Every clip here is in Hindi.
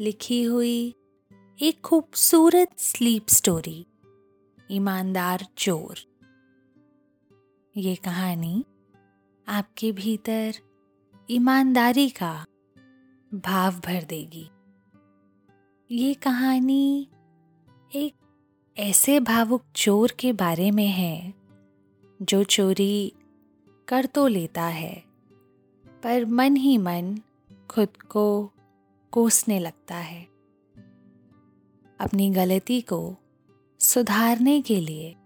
लिखी हुई एक खूबसूरत स्लीप स्टोरी, ईमानदार चोर। ये कहानी आपके भीतर ईमानदारी का भाव भर देगी। ये कहानी एक ऐसे भावुक चोर के बारे में है, जो चोरी कर तो लेता है, पर मन ही मन खुद को कोसने लगता है। अपनी गलती को सुधारने के लिए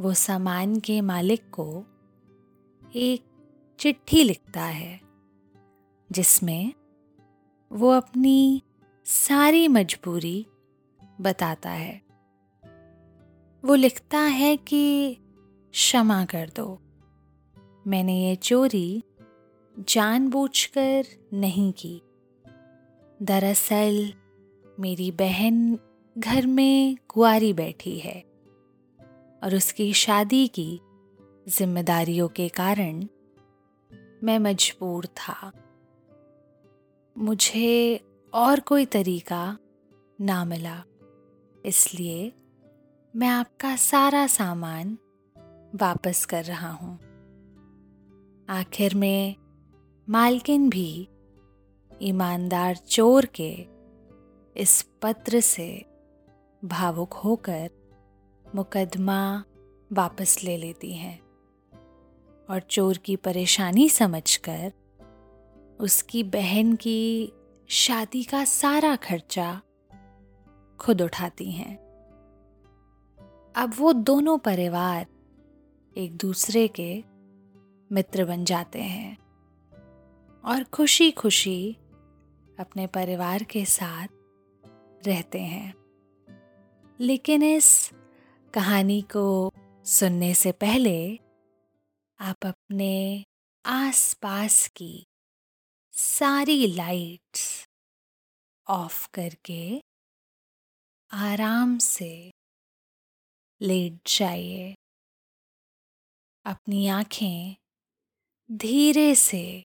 वो सामान के मालिक को एक चिट्ठी लिखता है, जिसमें वो अपनी सारी मजबूरी बताता है। वो लिखता है कि क्षमा कर दो, मैंने ये चोरी जानबूझकर नहीं की। दरअसल, मेरी बहन घर में कुआरी बैठी है और उसकी शादी की जिम्मेदारियों के कारण मैं मजबूर था। मुझे और कोई तरीका ना मिला, इसलिए मैं आपका सारा सामान वापस कर रहा हूँ। आखिर में मालकिन भी ईमानदार चोर के इस पत्र से भावुक होकर मुकदमा वापस ले लेती हैं और चोर की परेशानी समझकर उसकी बहन की शादी का सारा खर्चा खुद उठाती हैं। अब वो दोनों परिवार एक दूसरे के मित्र बन जाते हैं और खुशी खुशी अपने परिवार के साथ रहते हैं। लेकिन इस कहानी को सुनने से पहले आप अपने आसपास की सारी लाइट्स ऑफ़ करके आराम से लेट जाइए। अपनी आँखें धीरे से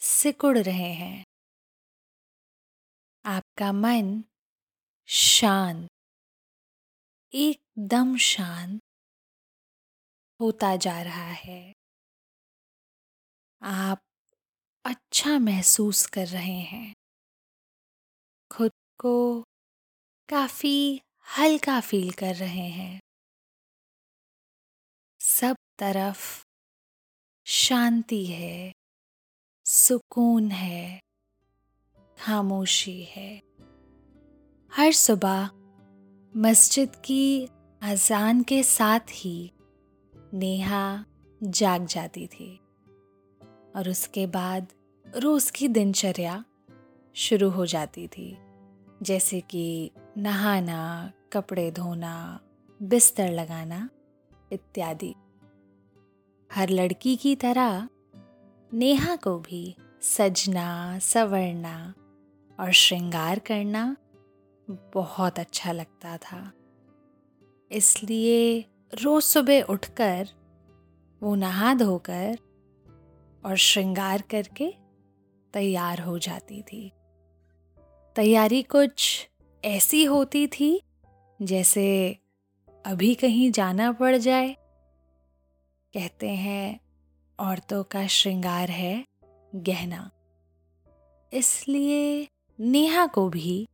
सिकुड़ रहे हैं। आपका मन शांत, एकदम शांत होता जा रहा है। आप अच्छा महसूस कर रहे हैं। खुद को काफ़ी हल्का फील कर रहे हैं। सब तरफ़ शांति है। सुकून है, खामोशी है। हर सुबह मस्जिद की अजान के साथ ही नेहा जाग जाती थी और उसके बाद रोज़ की दिनचर्या शुरू हो जाती थी, जैसे कि नहाना, कपड़े धोना, बिस्तर लगाना इत्यादि। हर लड़की की तरह नेहा को भी सजना संवरना और श्रृंगार करना बहुत अच्छा लगता था। इसलिए रोज सुबह उठकर वो नहा धोकर और श्रृंगार करके तैयार हो जाती थी। तैयारी कुछ ऐसी होती थी जैसे अभी कहीं जाना पड़ जाए। कहते हैं औरतों का श्रृंगार है गहना। इसलिए नेहा को भी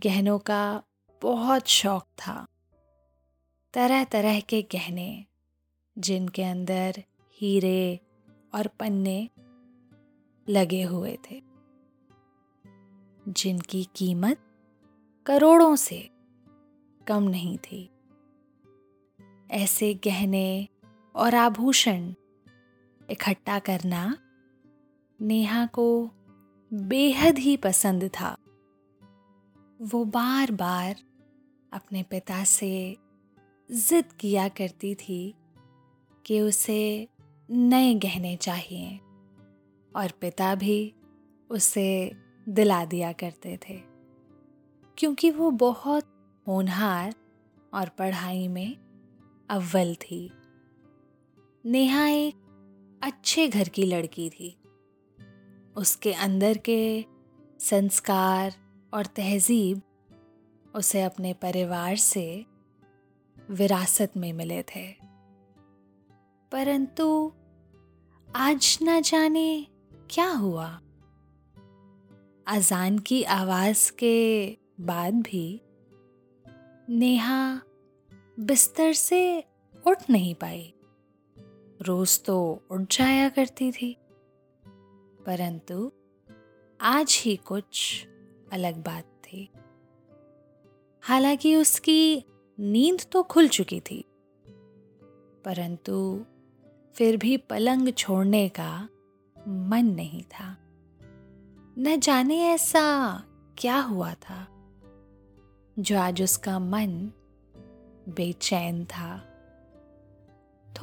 गहनों का बहुत शौक था। तरह तरह के गहने, जिनके अंदर हीरे और पन्ने लगे हुए थे, जिनकी कीमत करोड़ों से कम नहीं थी। ऐसे गहने और आभूषण इकट्ठा करना नेहा को बेहद ही पसंद था। वो बार बार अपने पिता से जिद किया करती थी कि उसे नए गहने चाहिए और पिता भी उसे दिला दिया करते थे, क्योंकि वो बहुत होनहार और पढ़ाई में अव्वल थी। नेहा एक अच्छे घर की लड़की थी। उसके अंदर के संस्कार और तहजीब उसे अपने परिवार से विरासत में मिले थे। परंतु आज न जाने क्या हुआ। अजान की आवाज़ के बाद भी नेहा बिस्तर से उठ नहीं पाई। रोज तो उठ जाया करती थी। परंतु आज ही कुछ अलग बात थी। हालाँकि उसकी नींद तो खुल चुकी थी। परंतु फिर भी पलंग छोड़ने का मन नहीं था। न जाने ऐसा क्या हुआ था, जो आज उसका मन बेचैन था।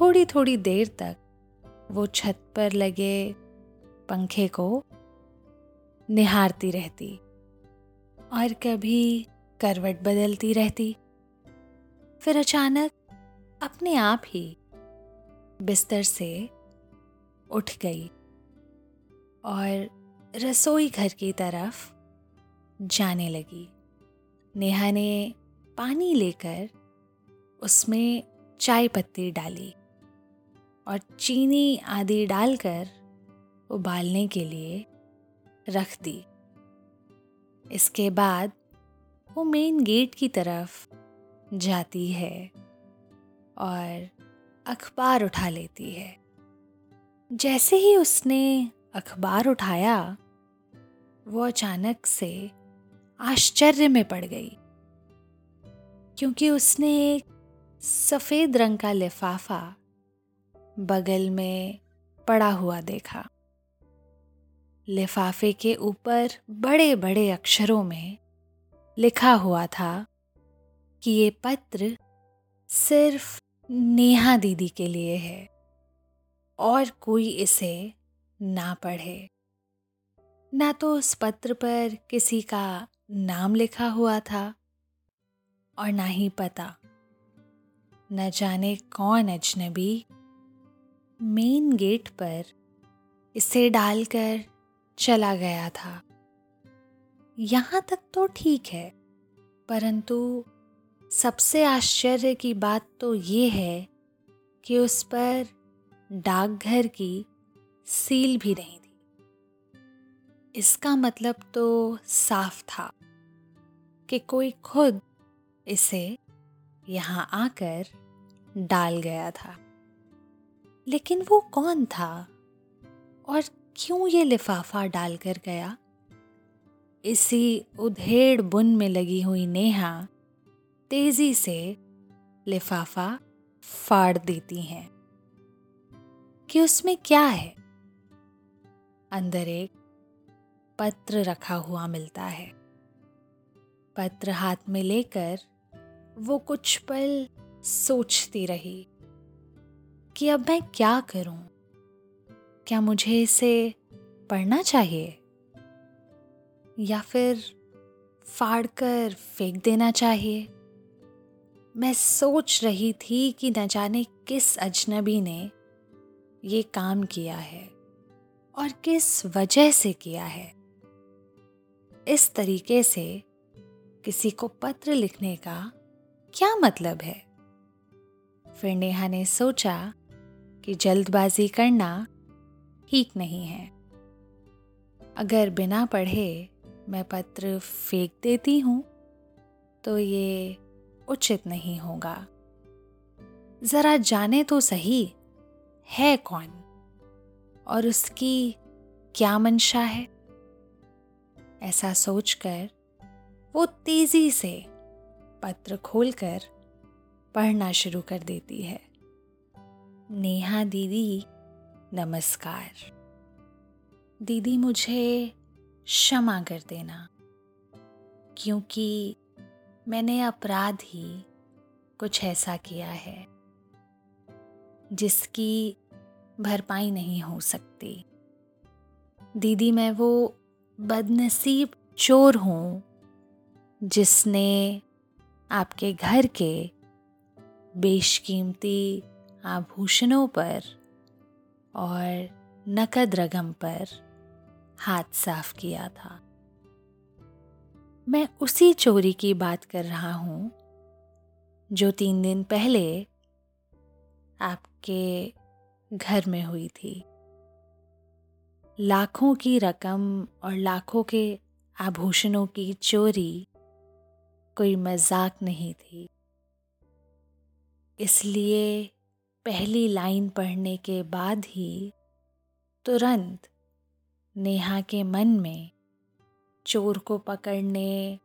थोड़ी थोड़ी देर तक वो छत पर लगे पंखे को निहारती रहती और कभी करवट बदलती रहती। फिर अचानक अपने आप ही बिस्तर से उठ गई और रसोई घर की तरफ़ जाने लगी। नेहा ने पानी लेकर उसमें चाय पत्ती डाली और चीनी आदि डालकर उबालने के लिए रख दी। इसके बाद वो मेन गेट की तरफ़ जाती है और अखबार उठा लेती है। जैसे ही उसने अखबार उठाया, वो अचानक से आश्चर्य में पड़ गई, क्योंकि उसने एक सफ़ेद रंग का लिफाफा बगल में पड़ा हुआ देखा। लिफाफे के ऊपर बड़े बड़े अक्षरों में लिखा हुआ था कि ये पत्र सिर्फ़ नेहा दीदी के लिए है और कोई इसे ना पढ़े। ना तो उस पत्र पर किसी का नाम लिखा हुआ था और ना ही पता न जाने कौन अजनबी। मेन गेट पर इसे डालकर चला गया था। यहाँ तक तो ठीक है, परंतु सबसे आश्चर्य की बात तो ये है कि उस पर डाकघर की सील भी नहीं थी। इसका मतलब तो साफ़ था कि कोई खुद इसे यहाँ आकर डाल गया था। लेकिन वो कौन था? और क्यों ये लिफाफा डालकर गया? इसी उधेड़ बुन में लगी हुई नेहा तेज़ी से लिफाफा फाड़ देती हैं। कि उसमें क्या है? अंदर एक पत्र रखा हुआ मिलता है। पत्र हाथ में लेकर वो कुछ पल सोचती रही कि अब मैं क्या करूँ? क्या मुझे इसे पढ़ना चाहिए? या फिर फाड़ कर फेंक देना चाहिए? मैं सोच रही थी कि न जाने किस अजनबी ने ये काम किया है और किस वजह से किया है। इस तरीके से किसी को पत्र लिखने का क्या मतलब है? फिर नेहा ने सोचा कि जल्दबाजी करना ठीक नहीं है। अगर बिना पढ़े मैं पत्र फेंक देती हूँ तो ये उचित नहीं होगा। जरा जाने तो सही, है कौन? और उसकी क्या मंशा है? ऐसा सोचकर वो तेज़ी से पत्र खोलकर पढ़ना शुरू कर देती है। नेहा दीदी, नमस्कार। दीदी, मुझे क्षमा कर देना, क्योंकि मैंने अपराध ही कुछ ऐसा किया है, जिसकी भरपाई नहीं हो सकती। दीदी, मैं वो बदनसीब चोर हूँ जिसने आपके घर के बेशकीमती आभूषणों पर और नकद रगम पर हाथ साफ़ किया था। मैं उसी चोरी की बात कर रहा हूँ, जो तीन दिन पहले आपके घर में हुई थी। लाखों की रकम और लाखों के आभूषणों की चोरी कोई मज़ाक नहीं थी। इसलिए पहली लाइन पढ़ने के बाद ही तुरंत नेहा के मन में चोर को पकड़ने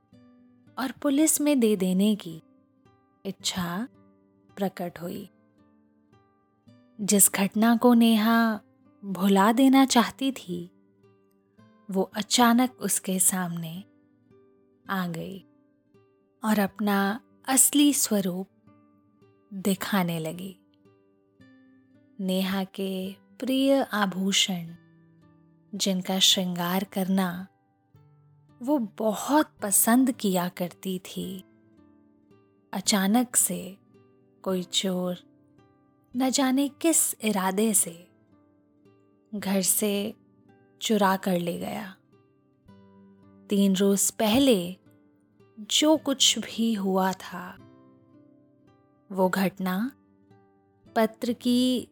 और पुलिस में दे देने की इच्छा प्रकट हुई। जिस घटना को नेहा भुला देना चाहती थी, वो अचानक उसके सामने आ गई। और अपना असली स्वरूप दिखाने लगी। नेहा के प्रिय आभूषण जिनका श्रृंगार करना वो बहुत पसंद किया करती थी, अचानक से कोई चोर न जाने किस इरादे से घर से चुरा कर ले गया। तीन रोज पहले जो कुछ भी हुआ था। वो घटना पत्र की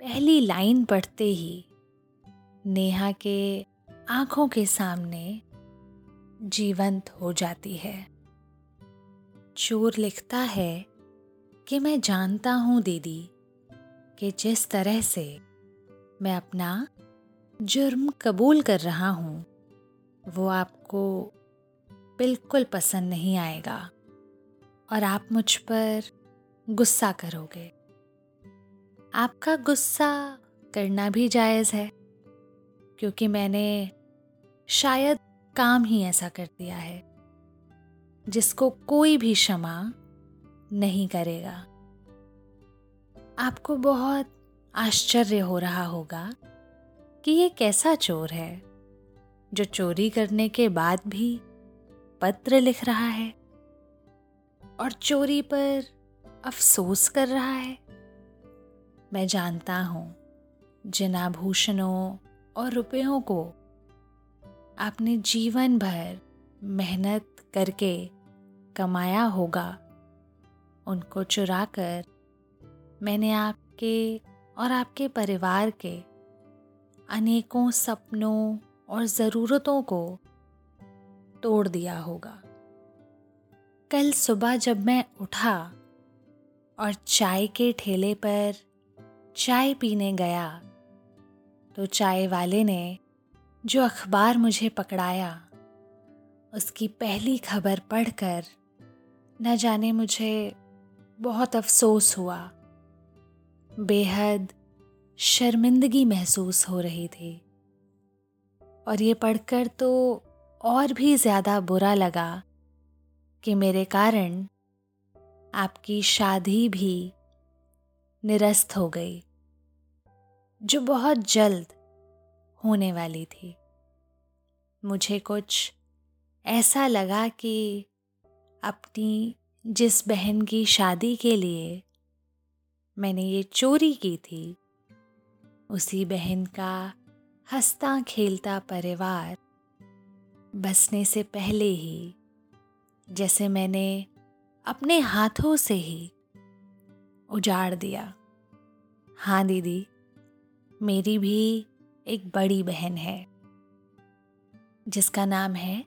पहली लाइन पढ़ते ही नेहा के आँखों के सामने जीवंत हो जाती है। चोर लिखता है कि मैं जानता हूँ दीदी कि जिस तरह से मैं अपना जुर्म कबूल कर रहा हूँ, वो आपको बिल्कुल पसंद नहीं आएगा। और आप मुझ पर गुस्सा करोगे। आपका गुस्सा करना भी जायज़ है, क्योंकि मैंने शायद काम ही ऐसा कर दिया है, जिसको कोई भी क्षमा नहीं करेगा। आपको बहुत आश्चर्य हो रहा होगा कि ये कैसा चोर है, जो चोरी करने के बाद भी पत्र लिख रहा है और चोरी पर अफसोस कर रहा है। मैं जानता हूँ जिन आभूषणों और रुपयों को आपने जीवन भर मेहनत करके कमाया होगा। उनको चुरा कर मैंने आपके और आपके परिवार के अनेकों सपनों और ज़रूरतों को तोड़ दिया होगा। कल सुबह जब मैं उठा और चाय के ठेले पर चाय पीने गया तो चाय वाले ने जो अखबार मुझे पकड़ाया, उसकी पहली खबर पढ़कर न जाने मुझे बहुत अफसोस हुआ। बेहद शर्मिंदगी महसूस हो रही थी। और ये पढ़कर तो और भी ज़्यादा बुरा लगा कि मेरे कारण आपकी शादी भी निरस्त हो गई, जो बहुत जल्द होने वाली थी। मुझे कुछ ऐसा लगा कि अपनी जिस बहन की शादी के लिए मैंने ये चोरी की थी, उसी बहन का हंसता खेलता परिवार बसने से पहले ही, जैसे मैंने अपने हाथों से ही उजाड़ दिया। हाँ दीदी, मेरी भी एक बड़ी बहन है, जिसका नाम है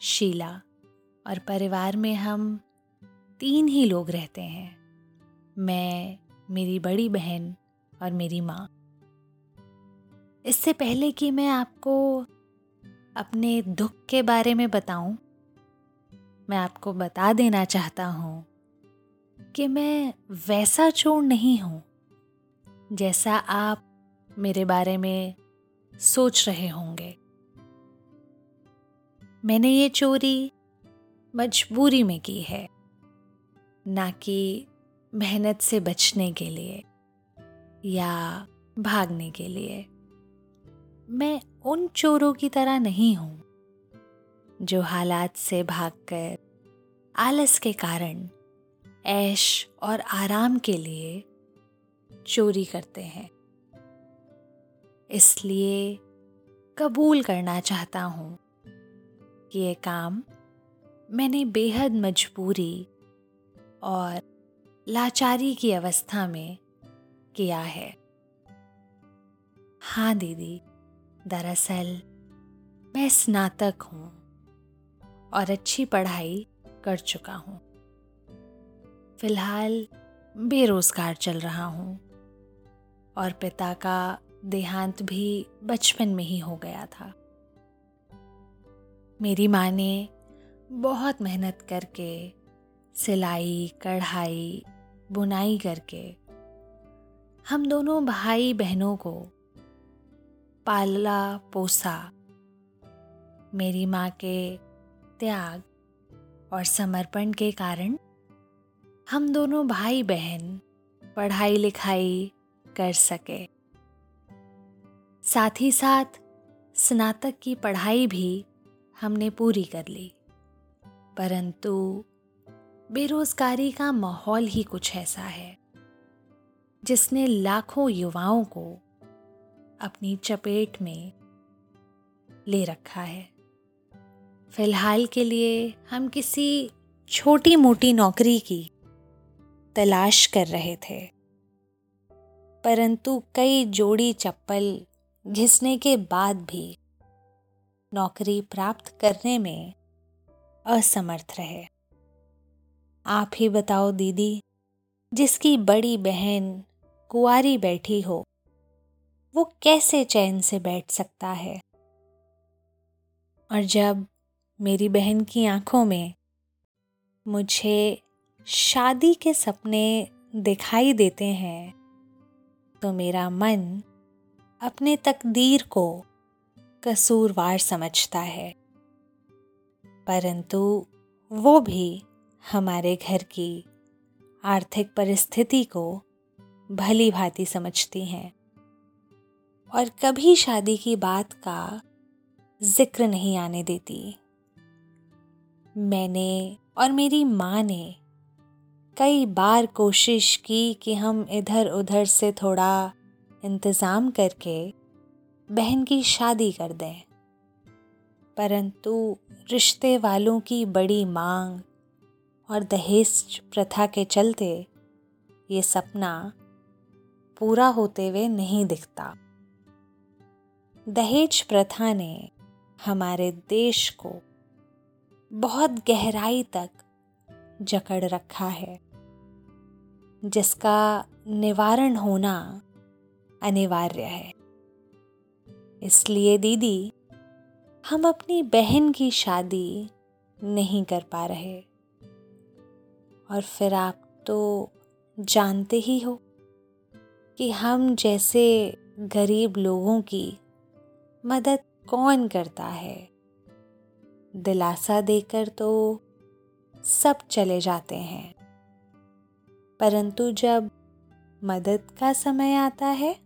शीला, और परिवार में हम तीन ही लोग रहते हैं। मैं, मेरी बड़ी बहन और मेरी माँ। इससे पहले कि मैं आपको अपने दुख के बारे में बताऊँ, मैं आपको बता देना चाहता हूँ कि मैं वैसा चोर नहीं हूँ जैसा आप मेरे बारे में सोच रहे होंगे। मैंने ये चोरी मजबूरी में की है ना कि मेहनत से बचने के लिए या भागने के लिए। मैं उन चोरों की तरह नहीं हूँ, जो हालात से भागकर आलस के कारण ऐश और आराम के लिए चोरी करते हैं। इसलिए कबूल करना चाहता हूँ कि ये काम मैंने बेहद मजबूरी और लाचारी की अवस्था में किया है। हाँ दीदी दरअसल, मैं स्नातक हूँ और अच्छी पढ़ाई कर चुका हूँ। फ़िलहाल बेरोजगार चल रहा हूँ और पिता का देहांत भी बचपन में ही हो गया था। मेरी माँ ने बहुत मेहनत करके सिलाई, कढ़ाई, बुनाई करके हम दोनों भाई बहनों को पाला पोसा। मेरी माँ के त्याग और समर्पण के कारण हम दोनों भाई बहन पढ़ाई लिखाई कर सके। साथ ही साथ स्नातक की पढ़ाई भी हमने पूरी कर ली। परंतु बेरोजगारी का माहौल ही कुछ ऐसा है, जिसने लाखों युवाओं को अपनी चपेट में ले रखा है। फ़िलहाल के लिए हम किसी छोटी मोटी नौकरी की तलाश कर रहे थे। परंतु कई जोड़ी चप्पल घिसने के बाद भी नौकरी प्राप्त करने में असमर्थ रहे। आप ही बताओ दीदी, जिसकी बड़ी बहन कुआरी बैठी हो वो कैसे चैन से बैठ सकता है? और जब मेरी बहन की आँखों में मुझे शादी के सपने दिखाई देते हैं तो मेरा मन अपने तकदीर को कसूरवार समझता है। परंतु वो भी हमारे घर की आर्थिक परिस्थिति को भली भांति समझती हैं। और कभी शादी की बात का ज़िक्र नहीं आने देती। मैंने और मेरी माँ ने कई बार कोशिश की कि हम इधर उधर से थोड़ा इंतज़ाम करके बहन की शादी कर दें। परंतु रिश्ते वालों की बड़ी मांग और दहेज प्रथा के चलते ये सपना पूरा होते हुए नहीं दिखता। दहेज प्रथा ने हमारे देश को बहुत गहराई तक जकड़ रखा है, जिसका निवारण होना अनिवार्य है। इसलिए दीदी, हम अपनी बहन की शादी नहीं कर पा रहे। और फिर आप तो जानते ही हो कि हम जैसे गरीब लोगों की मदद कौन करता है? दिलासा देकर तो सब चले जाते हैं। परंतु जब मदद का समय आता है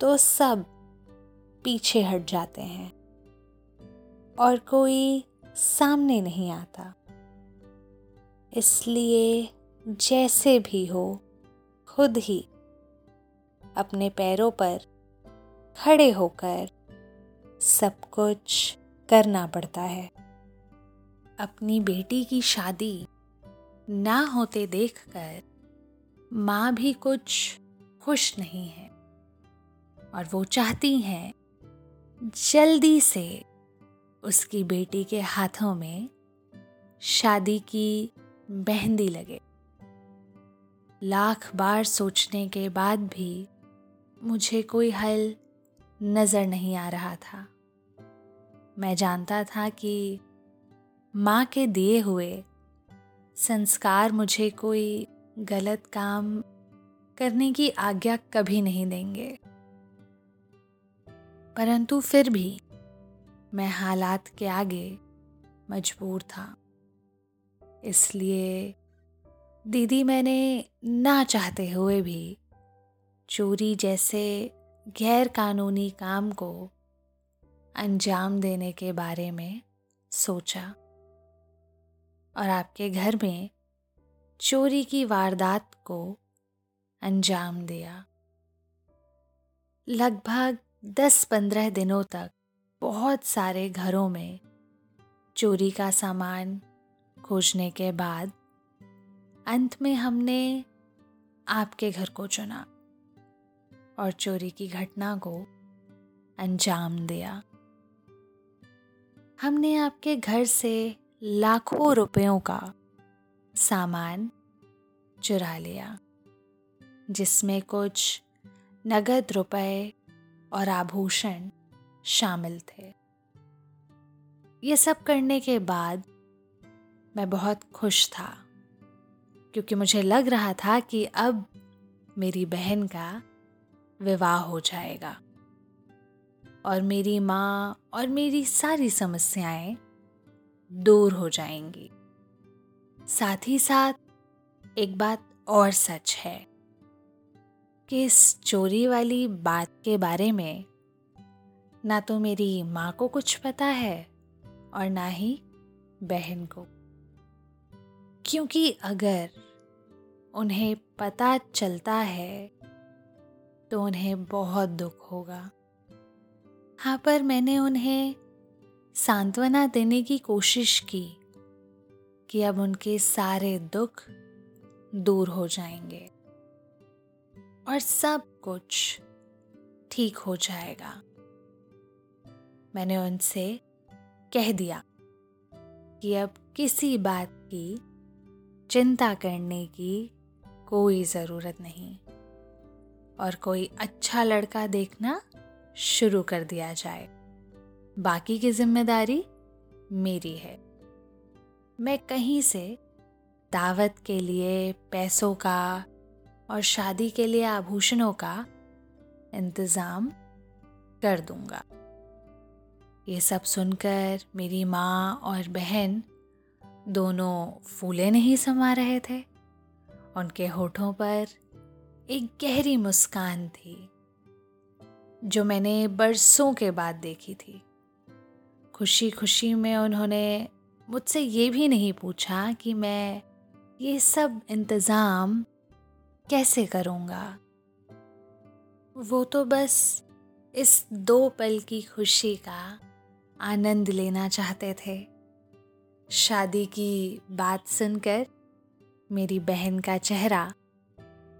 तो सब पीछे हट जाते हैं और कोई सामने नहीं आता। इसलिए जैसे भी हो, खुद ही अपने पैरों पर खड़े होकर सब कुछ करना पड़ता है। अपनी बेटी की शादी ना होते देखकर माँ भी कुछ खुश नहीं है और वो चाहती हैं जल्दी से उसकी बेटी के हाथों में शादी की मेहंदी लगे। लाख बार सोचने के बाद भी मुझे कोई हल नज़र नहीं आ रहा था। मैं जानता था कि माँ के दिए हुए संस्कार मुझे कोई गलत काम करने की आज्ञा कभी नहीं देंगे। परंतु फिर भी मैं हालात के आगे मजबूर था। इसलिए दीदी मैंने ना चाहते हुए भी चोरी जैसे गैर कानूनी काम को अंजाम देने के बारे में सोचा। और आपके घर में चोरी की वारदात को अंजाम दिया। लगभग दस पंद्रह दिनों तक बहुत सारे घरों में चोरी का सामान खोजने के बाद अंत में हमने आपके घर को चुना। और चोरी की घटना को अंजाम दिया। हमने आपके घर से लाखों रुपयों का सामान चुरा लिया, जिसमें कुछ नगद रुपए और आभूषण शामिल थे। ये सब करने के बाद मैं बहुत खुश था, क्योंकि मुझे लग रहा था कि अब मेरी बहन का विवाह हो जाएगा। और मेरी माँ और मेरी सारी समस्याएँ दूर हो जाएँगी। साथ ही साथ एक बात और सच है कि इस चोरी वाली बात के बारे में ना तो मेरी माँ को कुछ पता है और ना ही बहन को। क्योंकि अगर उन्हें पता चलता है तो उन्हें बहुत दुख होगा। हाँ पर मैंने उन्हें सांत्वना देने की कोशिश की कि अब उनके सारे दुख दूर हो जाएँगे और सब कुछ ठीक हो जाएगा। मैंने उनसे कह दिया कि अब किसी बात की चिंता करने की कोई ज़रूरत नहीं। और कोई अच्छा लड़का देखना शुरू कर दिया जाए। बाकी की ज़िम्मेदारी मेरी है। मैं कहीं से दावत के लिए, पैसों का और शादी के लिए आभूषणों का इंतज़ाम कर दूँगा। ये सब सुनकर मेरी माँ और बहन दोनों फूले नहीं समा रहे थे। उनके होठों पर एक गहरी मुस्कान थी, जो मैंने बरसों के बाद देखी थी। खुशी खुशी में उन्होंने मुझसे ये भी नहीं पूछा कि मैं ये सब इंतज़ाम कैसे करूँगा। वो तो बस इस दो पल की खुशी का आनंद लेना चाहते थे। शादी की बात सुनकर मेरी बहन का चेहरा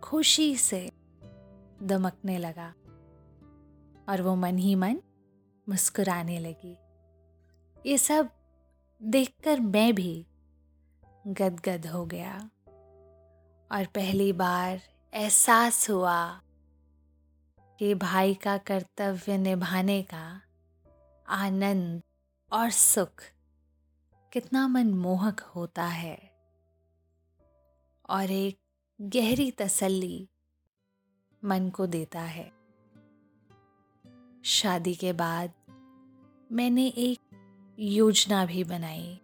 खुशी से दमकने लगा और वो मन ही मन मुस्कुराने लगी। ये सब देखकर मैं भी गदगद हो गया और पहली बार एहसास हुआ कि भाई का कर्तव्य निभाने का आनंद और सुख कितना मनमोहक होता है। और एक गहरी तसल्ली मन को देता है। शादी के बाद मैंने एक योजना भी बनाई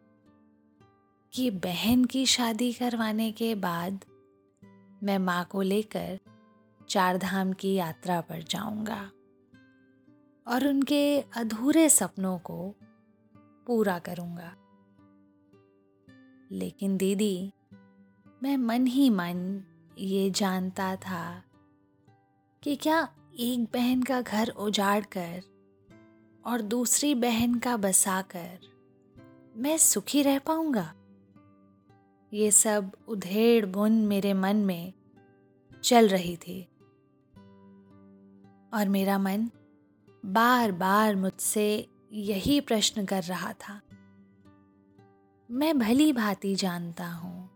कि बहन की शादी करवाने के बाद मैं माँ को लेकर चार धाम की यात्रा पर जाऊँगा और उनके अधूरे सपनों को पूरा करूँगा। लेकिन दीदी मैं मन ही मन ये जानता था कि क्या एक बहन का घर उजाड़ कर और दूसरी बहन का बसा कर मैं सुखी रह पाऊँगा? ये सब उधेड़ बुन मेरे मन में चल रही थी। और मेरा मन बार बार मुझसे यही प्रश्न कर रहा था। मैं भली भांति जानता हूँ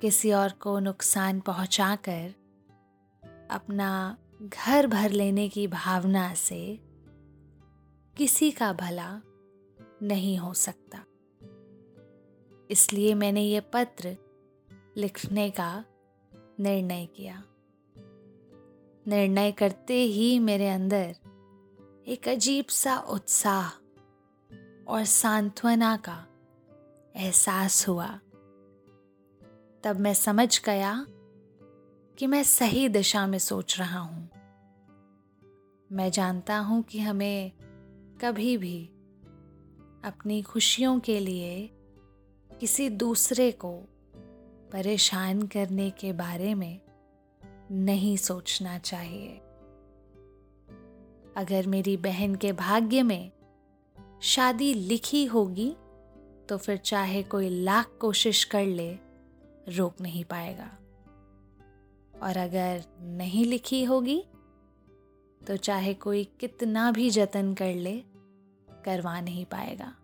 किसी और को नुकसान पहुंचाकर अपना घर भर लेने की भावना से किसी का भला नहीं हो सकता। इसलिए मैंने ये पत्र लिखने का निर्णय किया। निर्णय करते ही मेरे अंदर एक अजीब सा उत्साह और सांत्वना का एहसास हुआ। तब मैं समझ गया कि मैं सही दिशा में सोच रहा हूँ। मैं जानता हूँ कि हमें कभी भी अपनी खुशियों के लिए किसी दूसरे को परेशान करने के बारे में नहीं सोचना चाहिए। अगर मेरी बहन के भाग्य में शादी लिखी होगी तो फिर चाहे कोई लाख कोशिश कर ले रोक नहीं पाएगा। और अगर नहीं लिखी होगी तो चाहे कोई कितना भी जतन कर ले, करवा नहीं पाएगा।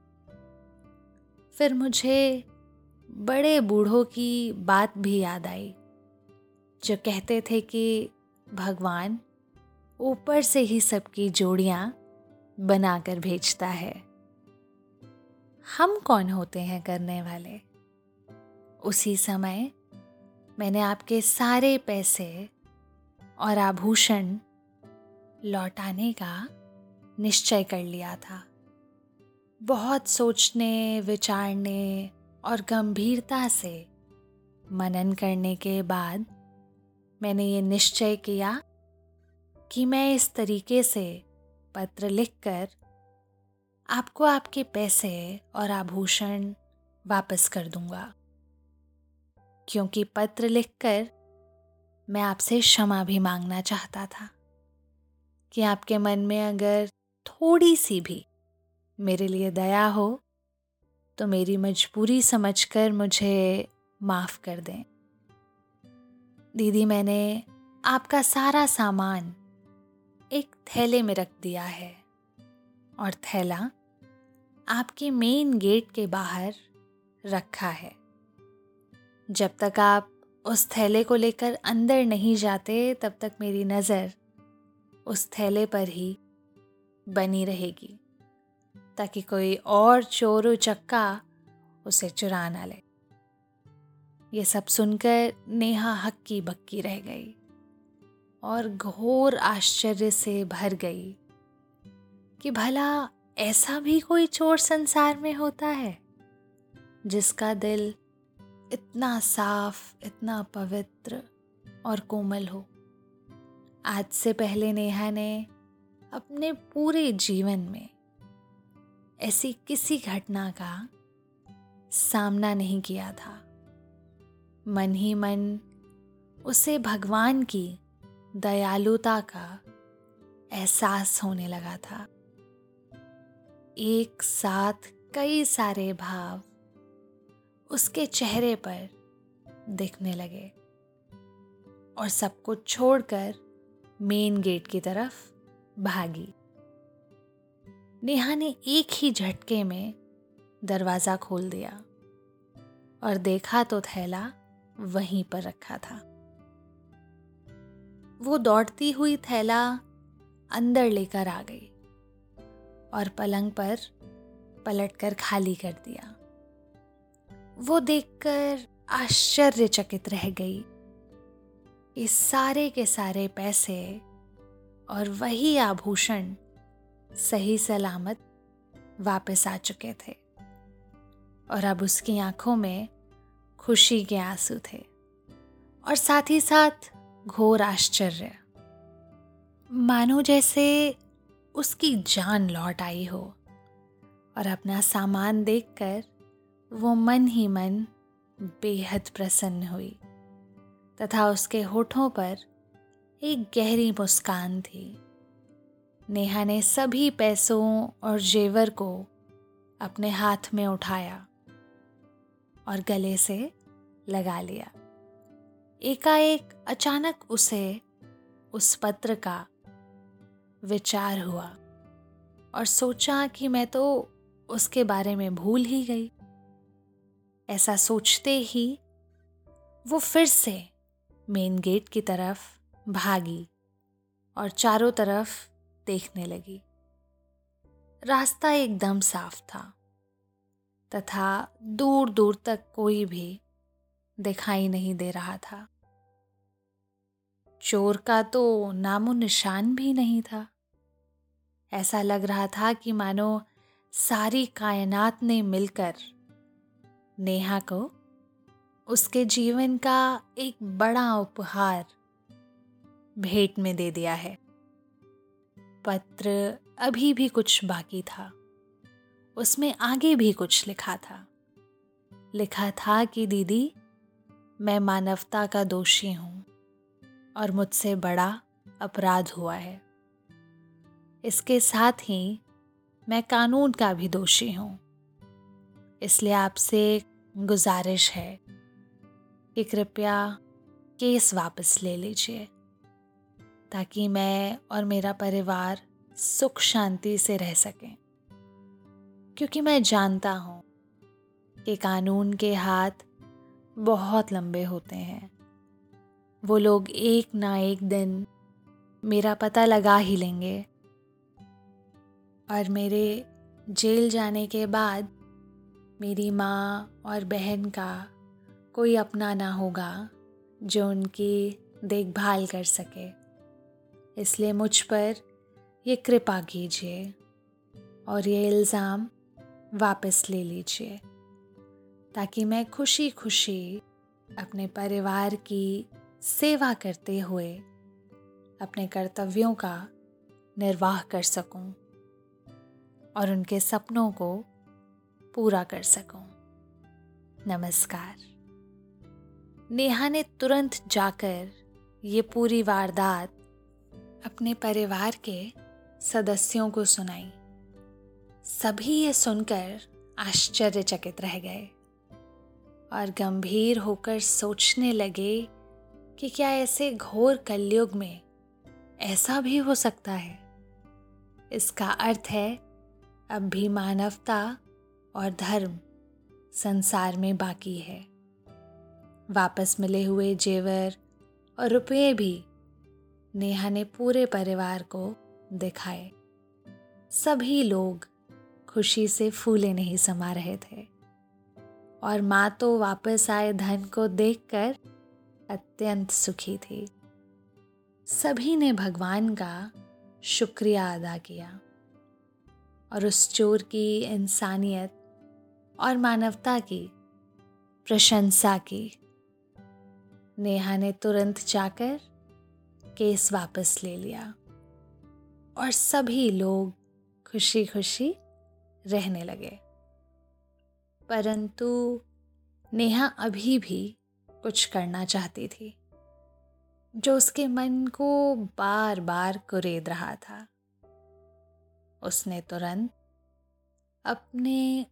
फिर मुझे बड़े बूढ़ों की बात भी याद आई, जो कहते थे कि, भगवान ऊपर से ही सबकी जोड़ियाँ बनाकर भेजता है। हम कौन होते हैं करने वाले? उसी समय मैंने आपके सारे पैसे और आभूषण लौटाने का निश्चय कर लिया था। बहुत सोचने, विचारने और गंभीरता से मनन करने के बाद मैंने ये निश्चय किया कि मैं इस तरीके से पत्र लिखकर आपको आपके पैसे और आभूषण वापस कर दूँगा। क्योंकि पत्र लिखकर मैं आपसे क्षमा भी मांगना चाहता था कि आपके मन में अगर थोड़ी सी भी मेरे लिए दया हो तो मेरी मजबूरी समझकर मुझे माफ़ कर दें। दीदी, मैंने आपका सारा सामान एक थैले में रख दिया है और थैला आपके मेन गेट के बाहर रखा है। जब तक आप उस थैले को लेकर अंदर नहीं जाते, तब तक मेरी नज़र उस थैले पर ही बनी रहेगी, ताकि कोई और चोर चक्का उसे चुरा ना ले। ये सब सुनकर नेहा हक्की बक्की रह गई और घोर आश्चर्य से भर गई कि भला ऐसा भी कोई चोर संसार में होता है, जिसका दिल इतना साफ़, इतना पवित्र और कोमल हो। आज से पहले नेहा ने अपने पूरे जीवन में ऐसी किसी घटना का सामना नहीं किया था। मन ही मन उसे भगवान की दयालुता का एहसास होने लगा था। एक साथ कई सारे भाव उसके चेहरे पर दिखने लगे और सब कुछ छोड़कर मेन गेट की तरफ़ भागी। नेहा ने एक ही झटके में दरवाज़ा खोल दिया और देखा तो थैला वहीं पर रखा था। वो दौड़ती हुई थैला अंदर लेकर आ गई और पलंग पर पलटकर खाली कर दिया। वो देखकर आश्चर्यचकित रह गई। इस सारे के सारे पैसे और वही आभूषण सही सलामत वापस आ चुके थे और अब उसकी आँखों में खुशी के आँसू थे और साथ ही साथ घोर आश्चर्य। मानो जैसे उसकी जान लौट आई हो और अपना सामान देखकर वो मन ही मन बेहद प्रसन्न हुई, तथा उसके होठों पर एक गहरी मुस्कान थी। नेहा ने सभी पैसों और जेवर को अपने हाथ में उठाया और गले से लगा लिया। एकाएक अचानक उसे उस पत्र का विचार हुआ और सोचा कि मैं तो उसके बारे में भूल ही गई। ऐसा सोचते ही वो फिर से मेन गेट की तरफ़ भागी और चारों तरफ़ देखने लगी। रास्ता एकदम साफ़ था तथा दूर दूर तक कोई भी दिखाई नहीं दे रहा था। चोर का तो नामो निशान भी नहीं था। ऐसा लग रहा था कि मानो सारी कायनात ने मिलकर नेहा को, उसके जीवन का एक बड़ा उपहार भेंट में दे दिया है। पत्र अभी भी कुछ बाकी था। उसमें आगे भी कुछ लिखा था। लिखा था कि, दीदी, मैं मानवता का दोषी हूँ और मुझसे बड़ा अपराध हुआ है। इसके साथ ही मैं कानून का भी दोषी हूँ। इसलिए आपसे गुजारिश है कि कृपया केस वापस ले लीजिए, ताकि मैं और मेरा परिवार सुख शांति से रह सकें। क्योंकि मैं जानता हूँ कि कानून के हाथ बहुत लंबे होते हैं। वो लोग एक ना एक दिन मेरा पता लगा ही लेंगे। और मेरे जेल जाने के बाद मेरी माँ और बहन का कोई अपना ना होगा जो उनकी देखभाल कर सके। इसलिए मुझ पर ये कृपा कीजिए और ये इल्ज़ाम वापस ले लीजिए, ताकि मैं खुशी खुशी अपने परिवार की सेवा करते हुए अपने कर्तव्यों का निर्वाह कर सकूँ और उनके सपनों को पूरा कर सकूँ। नमस्कार। नेहा ने तुरंत जाकर ये पूरी वारदात अपने परिवार के सदस्यों को सुनाई। सभी ये सुनकर आश्चर्यचकित रह गए और गंभीर होकर सोचने लगे कि क्या ऐसे घोर कलयुग में ऐसा भी हो सकता है। इसका अर्थ है, अब भी मानवता और धर्म संसार में बाकी है। वापस मिले हुए जेवर और रुपये भी नेहा ने पूरे परिवार को दिखाए। सभी लोग खुशी से फूले नहीं समा रहे थे और माँ तो वापस आए धन को देखकर अत्यंत सुखी थी। सभी ने भगवान का शुक्रिया अदा किया और उस चोर की इंसानियत और मानवता की, प्रशंसा की। नेहा ने तुरंत जाकर केस वापस ले लिया और सभी लोग खुशी खुशी रहने लगे। परंतु नेहा अभी भी कुछ करना चाहती थी, जो उसके मन को बार बार कुरेद रहा था। उसने तुरंत अपने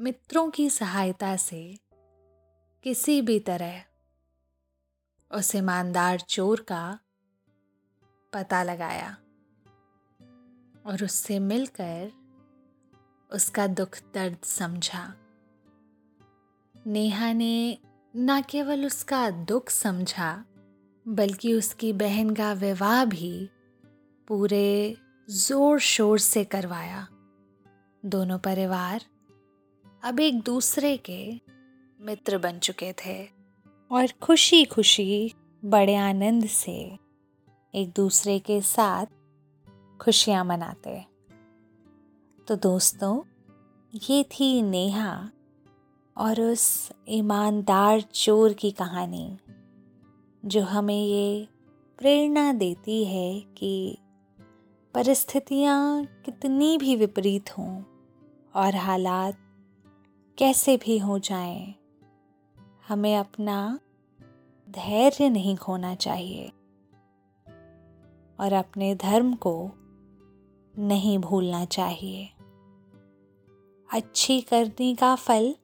मित्रों की सहायता से किसी भी तरह उस ईमानदार चोर का पता लगाया और उससे मिलकर उसका दुख दर्द समझा। नेहा ने न केवल उसका दुख समझा, बल्कि उसकी बहन का विवाह भी पूरे ज़ोर शोर से करवाया। दोनों परिवार अब एक दूसरे के मित्र बन चुके थे। और खुशी खुशी बड़े आनंद से एक दूसरे के साथ खुशियाँ मनाते। तो दोस्तों, ये थी नेहा और उस ईमानदार चोर की कहानी, जो हमें ये प्रेरणा देती है कि परिस्थितियाँ कितनी भी विपरीत हों और हालात कैसे भी हो जाएँ, हमें अपना धैर्य नहीं खोना चाहिए और अपने धर्म को नहीं भूलना चाहिए। अच्छी करने का फल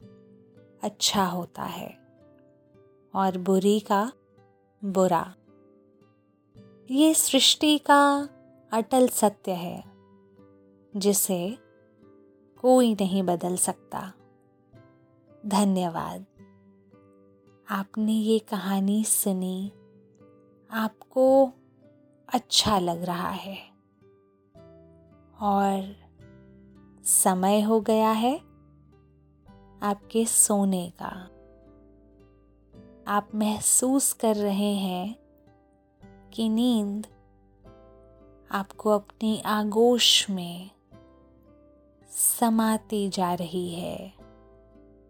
अच्छा होता है और बुरी का बुरा। ये सृष्टि का अटल सत्य है जिसे कोई नहीं बदल सकता। धन्यवाद। आपने ये कहानी सुनी, आपको अच्छा लग रहा है। और समय हो गया है आपके सोने का। आप महसूस कर रहे हैं कि नींद आपको अपनी आगोश में समाती जा रही है।